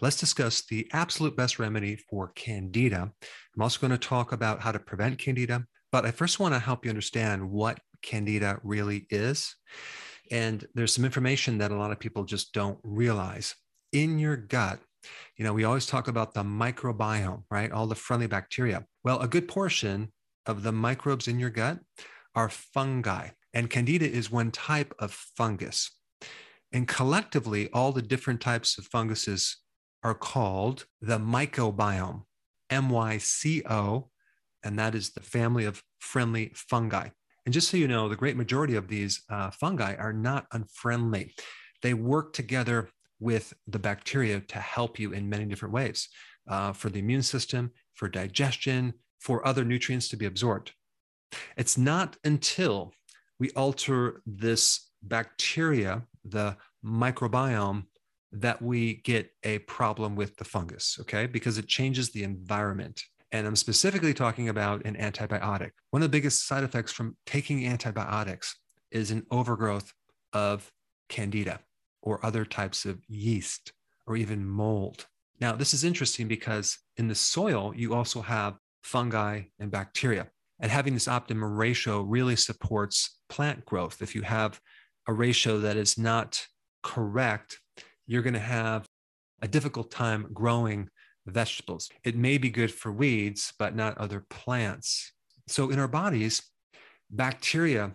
let's discuss the absolute best remedy for candida. I'm also going to talk about how to prevent candida, but I first want to help you understand what candida really is. And there's some information that a lot of people just don't realize. In your gut, you know, we always talk about the microbiome, right? All the friendly bacteria. Well, a good portion of the microbes in your gut are fungi, and candida is one type of fungus. And collectively, all the different types of funguses are called the mycobiome, M Y C O, and that is the family of friendly fungi. And just so you know, the great majority of these uh, fungi are not unfriendly. They work together with the bacteria to help you in many different ways uh, for the immune system, for digestion, for other nutrients to be absorbed. It's not until we alter this bacteria, the microbiome, that we get a problem with the fungus, okay? Because it changes the environment. And I'm specifically talking about an antibiotic. One of the biggest side effects from taking antibiotics is an overgrowth of candida or other types of yeast or even mold. Now, this is interesting because in the soil, you also have fungi and bacteria. And having this optimum ratio really supports plant growth. If you have a ratio that is not correct, you're going to have a difficult time growing vegetables. It may be good for weeds, but not other plants. So in our bodies, bacteria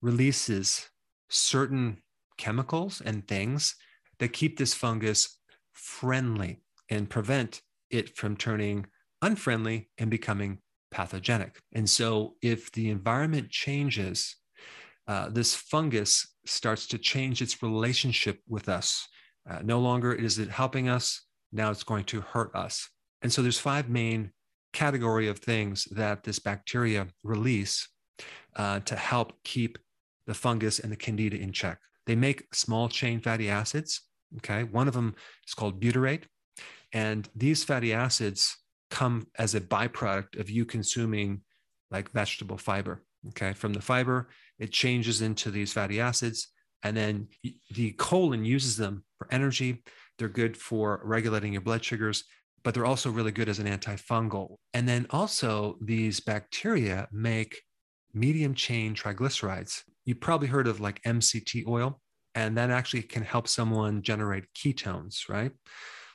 releases certain chemicals and things that keep this fungus friendly and prevent it from turning unfriendly and becoming pathogenic. And so if the environment changes, uh, this fungus starts to change its relationship with us uh, no longer is it helping us. Now it's going to hurt us. And so there's five main category of things that this bacteria release uh, to help keep the fungus and the candida in check. They make small chain fatty acids. Okay. One of them is called butyrate. And these fatty acids come as a byproduct of you consuming like vegetable fiber. Okay. From the fiber, it changes into these fatty acids. And then the colon uses them for energy. They're good for regulating your blood sugars, but they're also really good as an antifungal. And then also, these bacteria make medium chain triglycerides. You've probably heard of like MCT oil, and that actually can help someone generate ketones, right?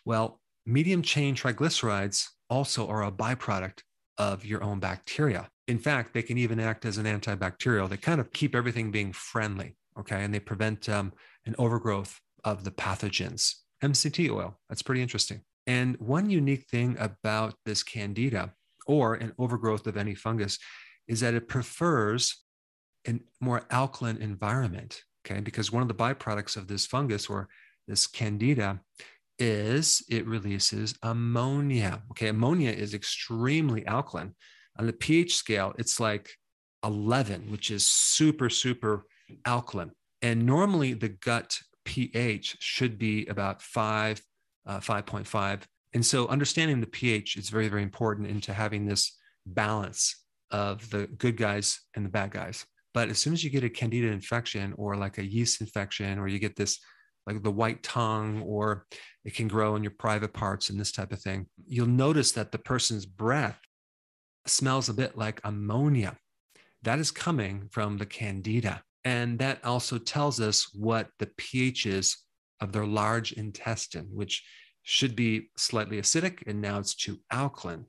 Well, medium chain triglycerides also are a byproduct of your own bacteria. In fact, they can even act as an antibacterial. They kind of keep everything being friendly, okay? And they prevent um, an overgrowth of the pathogens. MCT oil, that's pretty interesting. And one unique thing about this candida or an overgrowth of any fungus is that it prefers a more alkaline environment. Okay. Because one of the byproducts of this fungus or this candida is it releases ammonia. Okay. Ammonia is extremely alkaline. On the pH scale, it's like 11, which is super, super alkaline. And normally the gut pH should be about five, uh, 5.5. And so understanding the pH is very, very important into having this balance of the good guys and the bad guys. But as soon as you get a candida infection or like a yeast infection, or you get this like the white tongue, or it can grow in your private parts and this type of thing, you'll notice that the person's breath smells a bit like ammonia. That is coming from the candida. And that also tells us what the pH is of their large intestine, which should be slightly acidic, and now it's too alkaline.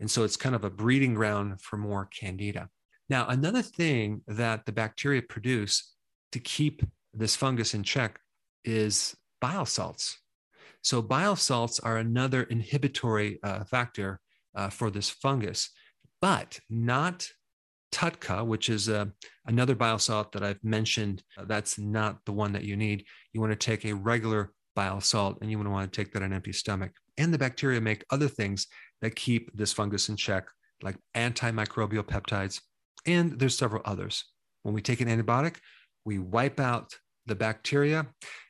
And so it's kind of a breeding ground for more candida. Now, another thing that the bacteria produce to keep this fungus in check is bile salts. So, bile salts are another inhibitory uh, factor uh, for this fungus, but not TUDCA, which is uh, another bile salt that I've mentioned. Uh, that's not the one that you need. You want to take a regular bile salt and you want to want to take that on an empty stomach. And the bacteria make other things that keep this fungus in check, like antimicrobial peptides. And there's several others. When we take an antibiotic, we wipe out the bacteria,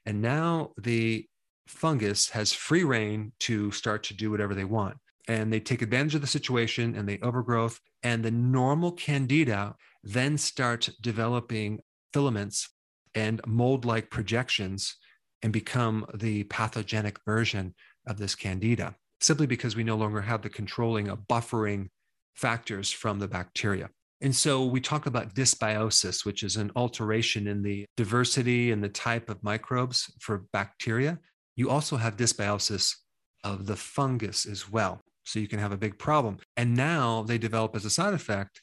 and now the fungus has free reign to start to do whatever they want and they take advantage of the situation and they overgrowth. And the normal candida then start developing filaments and mold like projections and become the pathogenic version of this candida, simply because we no longer have the controlling of buffering factors from the bacteria. And so we talk about dysbiosis, which is an alteration in the diversity and the type of microbes for bacteria. You also have dysbiosis of the fungus as well. So you can have a big problem. And now they develop as a side effect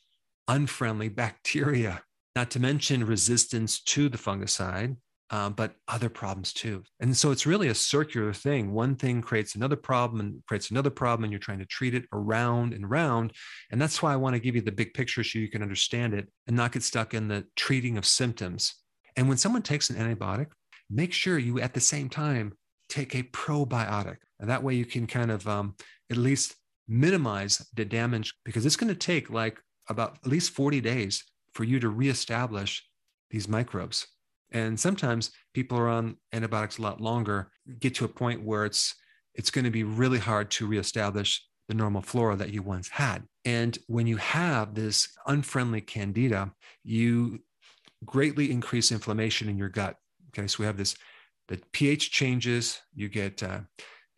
unfriendly bacteria, not to mention resistance to the fungicide um, but other problems too. And so it's really a circular thing. One thing creates another problem and creates another problem, and you're trying to treat it around and around. And that's why I want to give you the big picture so you can understand it and not get stuck in the treating of symptoms. And when someone takes an antibiotic, make sure you at the same time take a probiotic. And that way you can kind of um, at least minimize the damage because it's going to take like about at least 40 days for you to reestablish these microbes. And sometimes people are on antibiotics a lot longer, get to a point where it's it's going to be really hard to reestablish the normal flora that you once had. And when you have this unfriendly candida, you greatly increase inflammation in your gut. Okay, so we have this the pH changes, you get uh,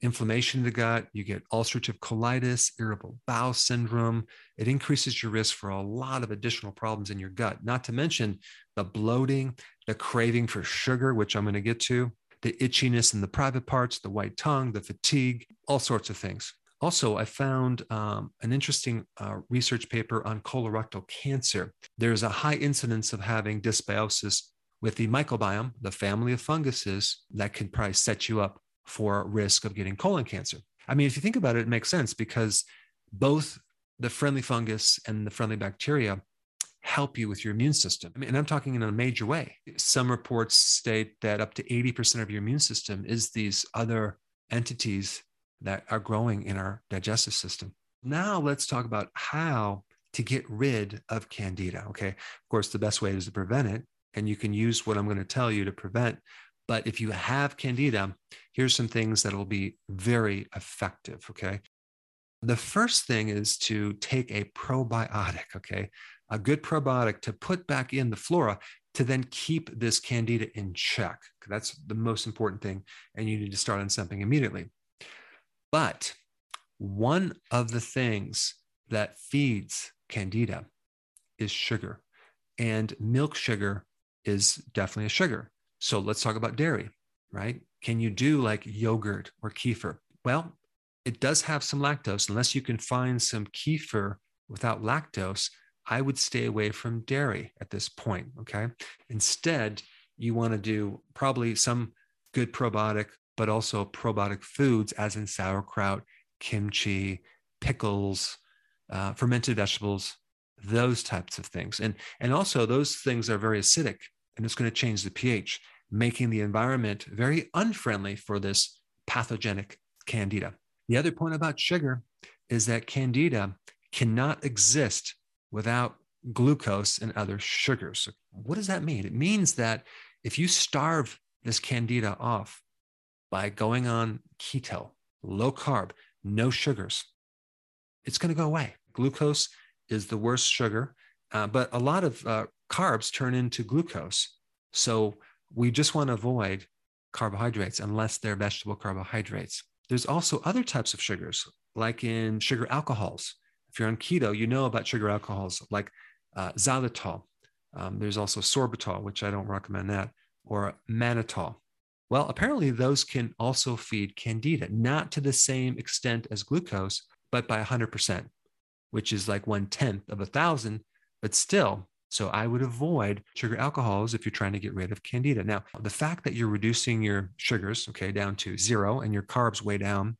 inflammation in the gut, you get ulcerative colitis, irritable bowel syndrome. It increases your risk for a lot of additional problems in your gut, not to mention the bloating, the craving for sugar, which I'm going to get to, the itchiness in the private parts, the white tongue, the fatigue, all sorts of things. Also, I found um, an interesting uh, research paper on colorectal cancer. There's a high incidence of having dysbiosis with the microbiome, the family of funguses that can probably set you up for risk of getting colon cancer. I mean, if you think about it, it makes sense because both the friendly fungus and the friendly bacteria help you with your immune system. I mean, and I'm talking in a major way. Some reports state that up to 80% of your immune system is these other entities that are growing in our digestive system. Now let's talk about how to get rid of candida. Okay. Of course, the best way is to prevent it. And you can use what I'm going to tell you to prevent but if you have candida, here's some things that will be very effective. Okay. The first thing is to take a probiotic, okay, a good probiotic to put back in the flora to then keep this candida in check. That's the most important thing. And you need to start on something immediately. But one of the things that feeds candida is sugar, and milk sugar is definitely a sugar. So let's talk about dairy, right? Can you do like yogurt or kefir? Well, it does have some lactose. Unless you can find some kefir without lactose, I would stay away from dairy at this point. Okay. Instead, you want to do probably some good probiotic, but also probiotic foods, as in sauerkraut, kimchi, pickles, uh, fermented vegetables, those types of things. And, and also, those things are very acidic and it's going to change the pH, making the environment very unfriendly for this pathogenic candida. The other point about sugar is that candida cannot exist without glucose and other sugars. So What does that mean? It means that if you starve this candida off by going on keto, low carb, no sugars, it's going to go away. Glucose is the worst sugar, uh, but a lot of uh, carbs turn into glucose. So we just want to avoid carbohydrates unless they're vegetable carbohydrates. There's also other types of sugars, like in sugar alcohols. If you're on keto, you know about sugar alcohols like uh, xylitol. Um, there's also sorbitol, which I don't recommend that, or mannitol. Well, apparently those can also feed candida, not to the same extent as glucose, but by 100%, which is like one tenth of a thousand, but still so I would avoid sugar alcohols if you're trying to get rid of candida. Now, the fact that you're reducing your sugars, okay, down to zero and your carbs way down,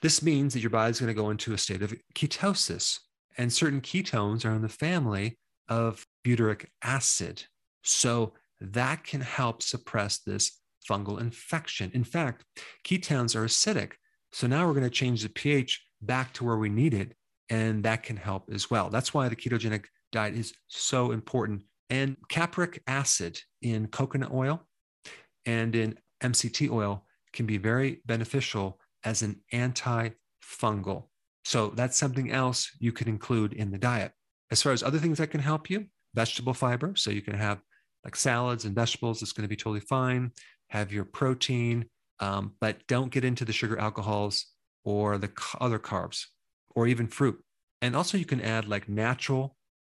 this means that your body's going to go into a state of ketosis. And certain ketones are in the family of butyric acid. So that can help suppress this fungal infection. In fact, ketones are acidic. So now we're going to change the pH back to where we need it. And that can help as well. That's why the ketogenic diet is so important. And capric acid in coconut oil and in MCT oil can be very beneficial as an antifungal. So that's something else you could include in the diet. As far as other things that can help you, vegetable fiber. So you can have like salads and vegetables, it's going to be totally fine. Have your protein, um, but don't get into the sugar alcohols or the other carbs or even fruit. And also, you can add like natural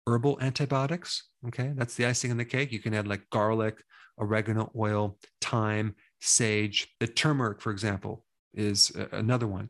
herbal antibiotics. Okay, that's the icing on the cake. You can add like garlic, oregano oil, thyme, sage. The turmeric, for example, is another one.